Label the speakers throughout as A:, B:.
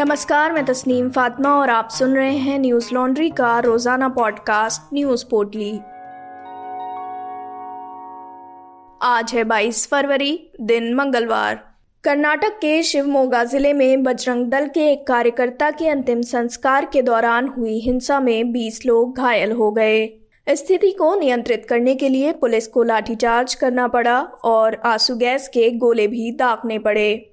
A: नमस्कार, मैं तस्नीम फातिमा और आप सुन रहे हैं न्यूज़ लॉन्ड्री का रोज़ाना पॉडकास्ट, न्यूज़ पोर्टली। आज है 22 फरवरी, दिन मंगलवार। कर्नाटक के शिवमोगा ज़िले में बजरंग दल के एक कार्यकर्ता के अंतिम संस्कार के दौरान हुई हिंसा में 20 लोग घायल हो गए। स्थिति को नियंत्रित करने के लिए पुलिस को लाठीचार्ज करना पड़ा और आँसू गैस के गोले भी दागने पड़े।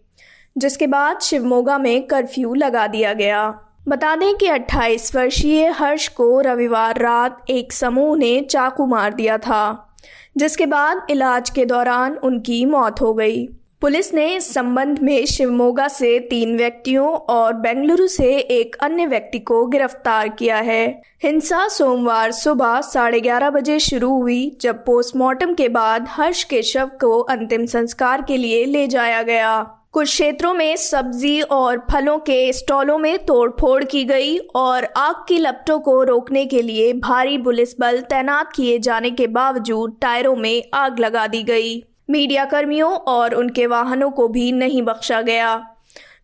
A: जिसके बाद शिवमोगा में कर्फ्यू लगा दिया गया। बता दें कि 28 वर्षीय हर्ष को रविवार रात एक समूह ने चाकू मार दिया था, जिसके बाद इलाज के दौरान उनकी मौत हो गई। पुलिस ने इस संबंध में शिवमोगा से तीन व्यक्तियों और बेंगलुरु से एक अन्य व्यक्ति को गिरफ़्तार किया है। हिंसा सोमवार सुबह साढ़े ग्यारह बजे शुरू हुई, जब पोस्टमार्टम के बाद हर्ष के शव को अंतिम संस्कार के लिए ले जाया गया। कुछ क्षेत्रों में सब्ज़ी और फलों के स्टॉलों में तोड़फोड़ की गई और आग की लपटों को रोकने के लिए भारी पुलिस बल तैनात किए जाने के बावजूद टायरों में आग लगा दी गई। मीडिया कर्मियों और उनके वाहनों को भी नहीं बख्शा गया।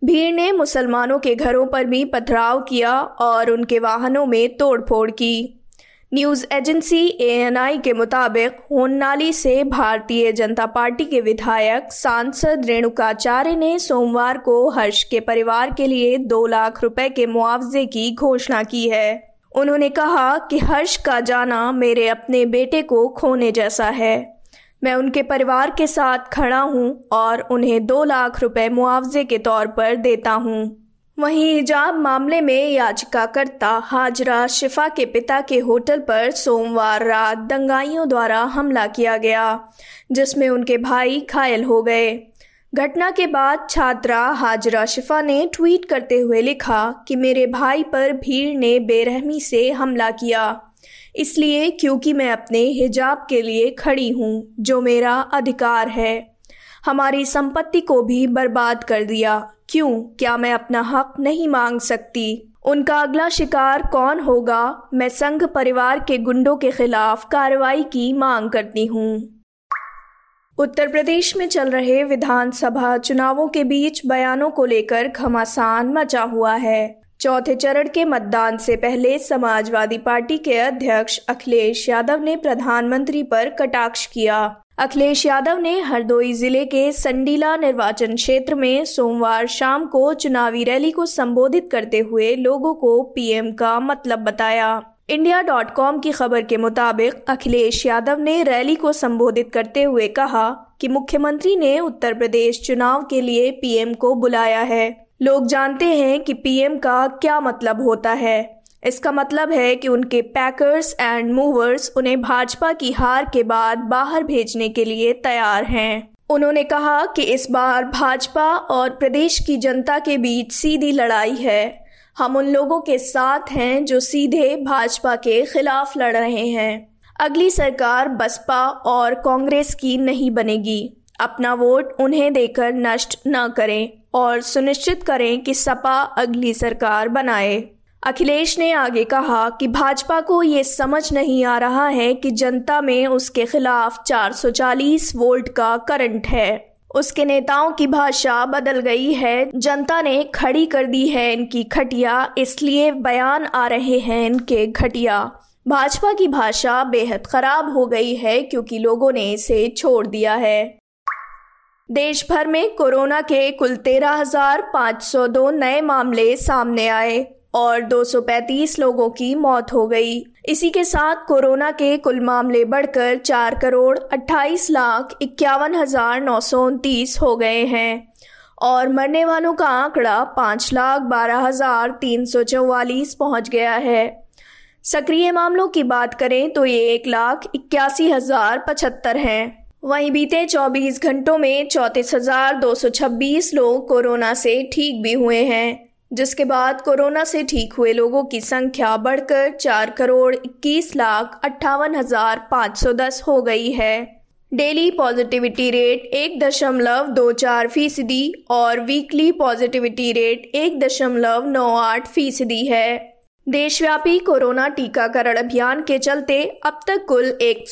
A: भीड़ ने मुसलमानों के घरों पर भी पथराव किया और उनके वाहनों में तोड़फोड़ की। न्यूज़ एजेंसी एएनआई के मुताबिक होन्नाली से भारतीय जनता पार्टी के विधायक सांसद रेणुकाचार्य ने सोमवार को हर्ष के परिवार के लिए दो लाख रुपए के मुआवजे की घोषणा की है। उन्होंने कहा कि हर्ष का जाना मेरे अपने बेटे को खोने जैसा है। मैं उनके परिवार के साथ खड़ा हूँ और उन्हें दो लाख रुपए मुआवजे के तौर पर देता हूँ। वहीं हिजाब मामले में याचिकाकर्ता हाजरा शिफा के पिता के होटल पर सोमवार रात दंगाइयों द्वारा हमला किया गया, जिसमें उनके भाई घायल हो गए। घटना के बाद छात्रा हाजरा शिफा ने ट्वीट करते हुए लिखा कि मेरे भाई पर भीड़ ने बेरहमी से हमला किया। इसलिए क्योंकि मैं अपने हिजाब के लिए खड़ी हूँ, जो मेरा अधिकार है, हमारी संपत्ति को भी बर्बाद कर दिया। क्यों? क्या मैं अपना हक नहीं मांग सकती? उनका अगला शिकार कौन होगा? मैं संघ परिवार के गुंडों के खिलाफ कार्रवाई की मांग करती हूँ। उत्तर प्रदेश में चल रहे विधानसभा चुनावों के बीच बयानों को लेकर घमासान मचा हुआ है। चौथे चरण के मतदान से पहले समाजवादी पार्टी के अध्यक्ष अखिलेश यादव ने प्रधानमंत्री पर कटाक्ष किया। अखिलेश यादव ने हरदोई ज़िले के संडीला निर्वाचन क्षेत्र में सोमवार शाम को चुनावी रैली को संबोधित करते हुए लोगों को पीएम का मतलब बताया। इंडिया डॉट कॉम की खबर के मुताबिक अखिलेश यादव ने रैली को संबोधित करते हुए कहा कि मुख्यमंत्री ने उत्तर प्रदेश चुनाव के लिए पीएम को बुलाया है। लोग जानते हैं कि पीएम का क्या मतलब होता है। इसका मतलब है कि उनके पैकर्स एंड मूवर्स उन्हें भाजपा की हार के बाद बाहर भेजने के लिए तैयार हैं। उन्होंने कहा कि इस बार भाजपा और प्रदेश की जनता के बीच सीधी लड़ाई है। हम उन लोगों के साथ हैं जो सीधे भाजपा के खिलाफ लड़ रहे हैं। अगली सरकार बसपा और कांग्रेस की नहीं बनेगी। अपना वोट उन्हें देकर नष्ट न करें और सुनिश्चित करें कि सपा अगली सरकार बनाए। अखिलेश ने आगे कहा कि भाजपा को ये समझ नहीं आ रहा है कि जनता में उसके खिलाफ 440 वोल्ट का करंट है। उसके नेताओं की भाषा बदल गई है। जनता ने खड़ी कर दी है इनकी खटिया, इसलिए बयान आ रहे हैं इनके घटिया भाजपा की भाषा बेहद खराब हो गई है क्योंकि लोगों ने इसे छोड़ दिया है। देश भर में कोरोना के कुल तेरह हज़ार पाँच सौ दो नए मामले सामने आए। और 235 लोगों की मौत हो गई। इसी के साथ कोरोना के कुल मामले बढ़कर चार करोड़ 28 लाख इक्यावन हज़ार नौ सौ उनतीस हो गए हैं और मरने वालों का आंकड़ा पाँच लाख बारह हज़ार तीन सौ चौवालीस पहुँच गया है। सक्रिय मामलों की बात करें तो ये एक लाख इक्यासी हज़ार पचहत्तर हैं। वहीं बीते 24 घंटों में चौंतीस हज़ार दो सौ छब्बीस लोग कोरोना से ठीक भी हुए हैं। जिसके बाद कोरोना से ठीक हुए लोगों की संख्या बढ़कर चार करोड़ इक्कीस लाख अट्ठावन हज़ार पाँच सौ दस हो गई है। डेली पॉजिटिविटी रेट एक दशमलव दो चार फ़ीसदी और वीकली पॉजिटिविटी रेट एक दशमलव नौ आठ फ़ीसदी है। देशव्यापी कोरोना टीकाकरण अभियान के चलते अब तक कुल एक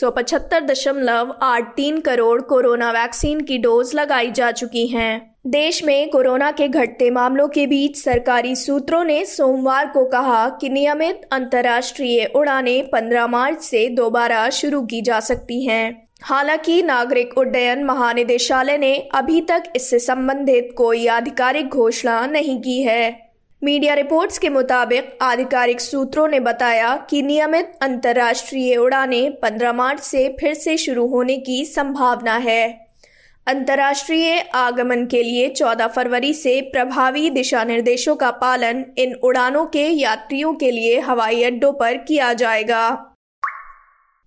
A: करोड़ कोरोना वैक्सीन की डोज लगाई जा चुकी हैं। देश में कोरोना के घटते मामलों के बीच सरकारी सूत्रों ने सोमवार को कहा कि नियमित अंतर्राष्ट्रीय उड़ानें 15 मार्च से दोबारा शुरू की जा सकती हैं। हालाँकि नागरिक उड्डयन महानिदेशालय ने अभी तक इससे संबंधित कोई आधिकारिक घोषणा नहीं की है मीडिया रिपोर्ट्स के मुताबिक आधिकारिक सूत्रों ने बताया कि नियमित अंतर्राष्ट्रीय उड़ानें 15 मार्च से फिर से शुरू होने की संभावना है। अंतर्राष्ट्रीय आगमन के लिए 14 फरवरी से प्रभावी दिशा निर्देशों का पालन इन उड़ानों के यात्रियों के लिए हवाई अड्डों पर किया जाएगा।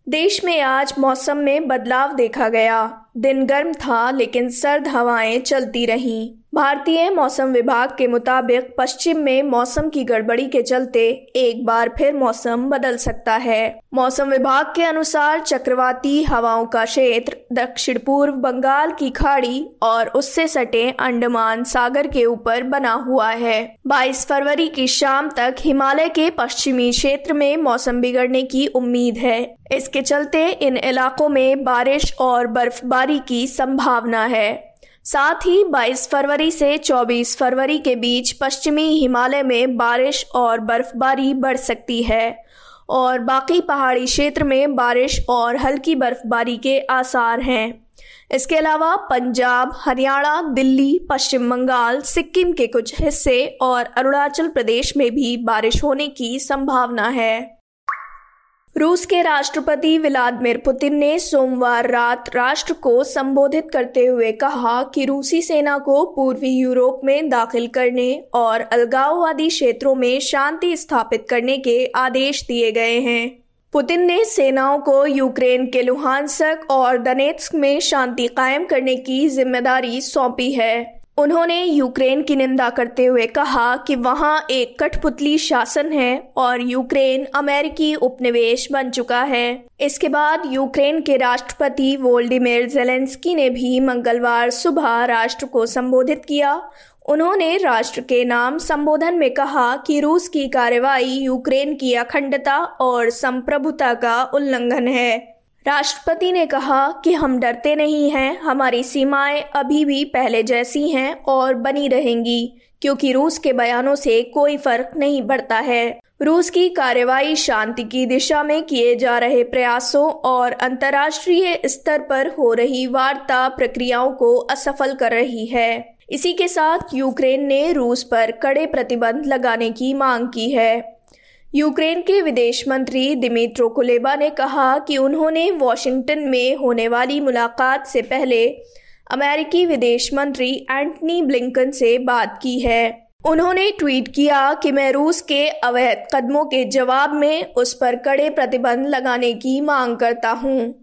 A: देश में आज मौसम में बदलाव देखा गया। दिन गर्म था, लेकिन सर्द हवाएँ चलती रहीं। भारतीय मौसम विभाग के मुताबिक पश्चिम में मौसम की गड़बड़ी के चलते एक बार फिर मौसम बदल सकता है। मौसम विभाग के अनुसार चक्रवाती हवाओं का क्षेत्र दक्षिण पूर्व बंगाल की खाड़ी और उससे सटे अंडमान सागर के ऊपर बना हुआ है। 22 फरवरी की शाम तक हिमालय के पश्चिमी क्षेत्र में मौसम बिगड़ने की उम्मीद है। इसके चलते इन इलाकों में बारिश और बर्फबारी की संभावना है। साथ ही 22 फरवरी से 24 फरवरी के बीच पश्चिमी हिमालय में बारिश और बर्फबारी बढ़ सकती है और बाकी पहाड़ी क्षेत्र में बारिश और हल्की बर्फबारी के आसार हैं। इसके अलावा पंजाब, हरियाणा, दिल्ली, पश्चिम बंगाल, सिक्किम के कुछ हिस्से और अरुणाचल प्रदेश में भी बारिश होने की संभावना है। रूस के राष्ट्रपति व्लादिमीर पुतिन ने सोमवार रात राष्ट्र को संबोधित करते हुए कहा कि रूसी सेना को पूर्वी यूरोप में दाखिल करने और अलगाववादी क्षेत्रों में शांति स्थापित करने के आदेश दिए गए हैं। पुतिन ने सेनाओं को यूक्रेन के लुहानसक और दनेत्स्क में शांति कायम करने की ज़िम्मेदारी सौंपी है। उन्होंने यूक्रेन की निंदा करते हुए कहा कि वहाँ एक कठपुतली शासन है और यूक्रेन अमेरिकी उपनिवेश बन चुका है। इसके बाद यूक्रेन के राष्ट्रपति वोल्डिमिर जेलेंस्की ने भी मंगलवार सुबह राष्ट्र को संबोधित किया। उन्होंने राष्ट्र के नाम संबोधन में कहा कि रूस की कार्रवाई यूक्रेन की अखंडता और संप्रभुता का उल्लंघन है। राष्ट्रपति ने कहा कि हम डरते नहीं हैं, हमारी सीमाएँ अभी भी पहले जैसी हैं और बनी रहेंगी, क्योंकि रूस के बयानों से कोई फ़र्क नहीं पड़ता है। रूस की कार्रवाई शांति की दिशा में किए जा रहे प्रयासों और अंतर्राष्ट्रीय स्तर पर हो रही वार्ता प्रक्रियाओं को असफल कर रही है। इसी के साथ यूक्रेन ने रूस पर कड़े प्रतिबंध लगाने की मांग की है। यूक्रेन के विदेश मंत्री दिमित्रो कुलेबा ने कहा कि उन्होंने वॉशिंगटन में होने वाली मुलाकात से पहले अमेरिकी विदेश मंत्री एंटनी ब्लिंकन से बात की है। उन्होंने ट्वीट किया कि मैं रूस के अवैध कदमों के जवाब में उस पर कड़े प्रतिबंध लगाने की मांग करता हूँ।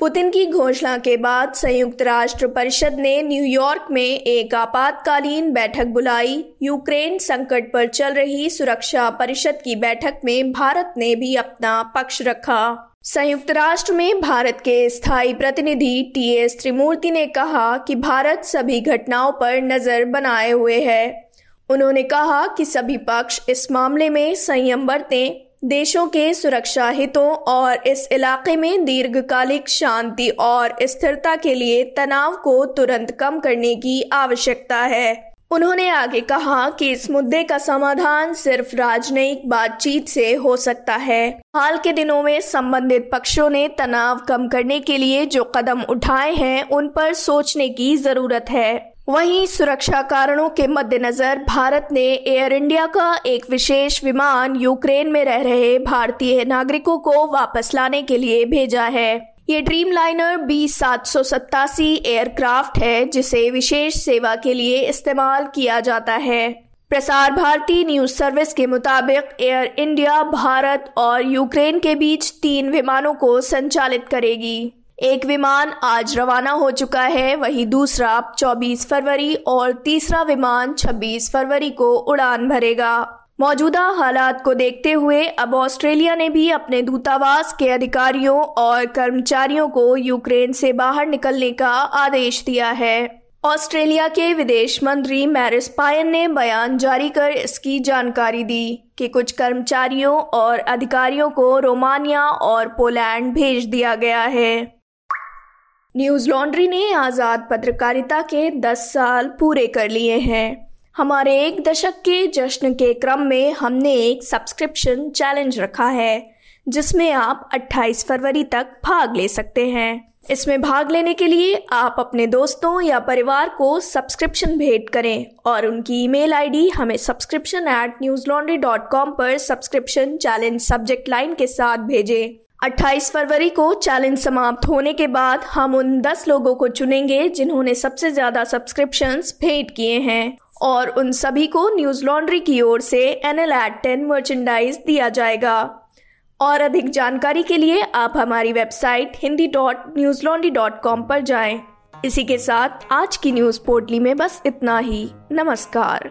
A: पुतिन की घोषणा के बाद संयुक्त राष्ट्र परिषद ने न्यूयॉर्क में एक आपातकालीन बैठक बुलाई। यूक्रेन संकट पर चल रही सुरक्षा परिषद की बैठक में भारत ने भी अपना पक्ष रखा। संयुक्त राष्ट्र में भारत के स्थायी प्रतिनिधि टी एस त्रिमूर्ति ने कहा कि भारत सभी घटनाओं पर नज़र बनाए हुए है। उन्होंने कहा कि सभी पक्ष इस मामले में संयम बरतें। देशों के सुरक्षा हितों और इस इलाके में दीर्घकालिक शांति और स्थिरता के लिए तनाव को तुरंत कम करने की आवश्यकता है। उन्होंने आगे कहा कि इस मुद्दे का समाधान सिर्फ़ राजनयिक बातचीत से हो सकता है। हाल के दिनों में संबंधित पक्षों ने तनाव कम करने के लिए जो कदम उठाए हैं, उन पर सोचने की ज़रूरत है। वहीं सुरक्षा कारणों के मद्देनजर भारत ने एयर इंडिया का एक विशेष विमान यूक्रेन में रह रहे भारतीय नागरिकों को वापस लाने के लिए भेजा है। ये ड्रीम लाइनर बी सात सौ सत्तासी एयरक्राफ्ट है, जिसे विशेष सेवा के लिए इस्तेमाल किया जाता है। प्रसार भारती न्यूज़ सर्विस के मुताबिक एयर इंडिया, भारत और यूक्रेन के बीच तीन विमानों को संचालित करेगी। एक विमान आज रवाना हो चुका है। वहीं दूसरा 24 फरवरी और तीसरा विमान 26 फरवरी को उड़ान भरेगा। मौजूदा हालात को देखते हुए अब ऑस्ट्रेलिया ने भी अपने दूतावास के अधिकारियों और कर्मचारियों को यूक्रेन से बाहर निकलने का आदेश दिया है। ऑस्ट्रेलिया के विदेश मंत्री मैरिस पायन ने बयान जारी कर इसकी जानकारी दी कि कुछ कर्मचारियों और अधिकारियों को रोमानिया और पोलैंड भेज दिया गया है। न्यूज़ लॉन्ड्री ने आज़ाद पत्रकारिता के 10 साल पूरे कर लिए हैं। हमारे एक दशक के जश्न के क्रम में हमने एक सब्सक्रिप्शन चैलेंज रखा है, जिसमें आप 28 फरवरी तक भाग ले सकते हैं। इसमें भाग लेने के लिए आप अपने दोस्तों या परिवार को सब्सक्रिप्शन भेंट करें और उनकी ईमेल आईडी हमें subscription at Newslaundry dot com पर सब्सक्रिप्शन चैलेंज सब्जेक्ट लाइन के साथ भेजें। 28 फरवरी को चैलेंज समाप्त होने के बाद हम उन 10 लोगों को चुनेंगे जिन्होंने सबसे ज़्यादा सब्सक्रिप्शंस भेंट किए हैं। और उन सभी को न्यूज़ लॉन्ड्री की ओर से N L at ten merchandise दिया जाएगा। और अधिक जानकारी के लिए आप हमारी website Hindi dot Newslaundry dot com पर जाएँ। इसी के साथ आज की न्यूज़ पोर्टली में बस इतना ही। नमस्कार।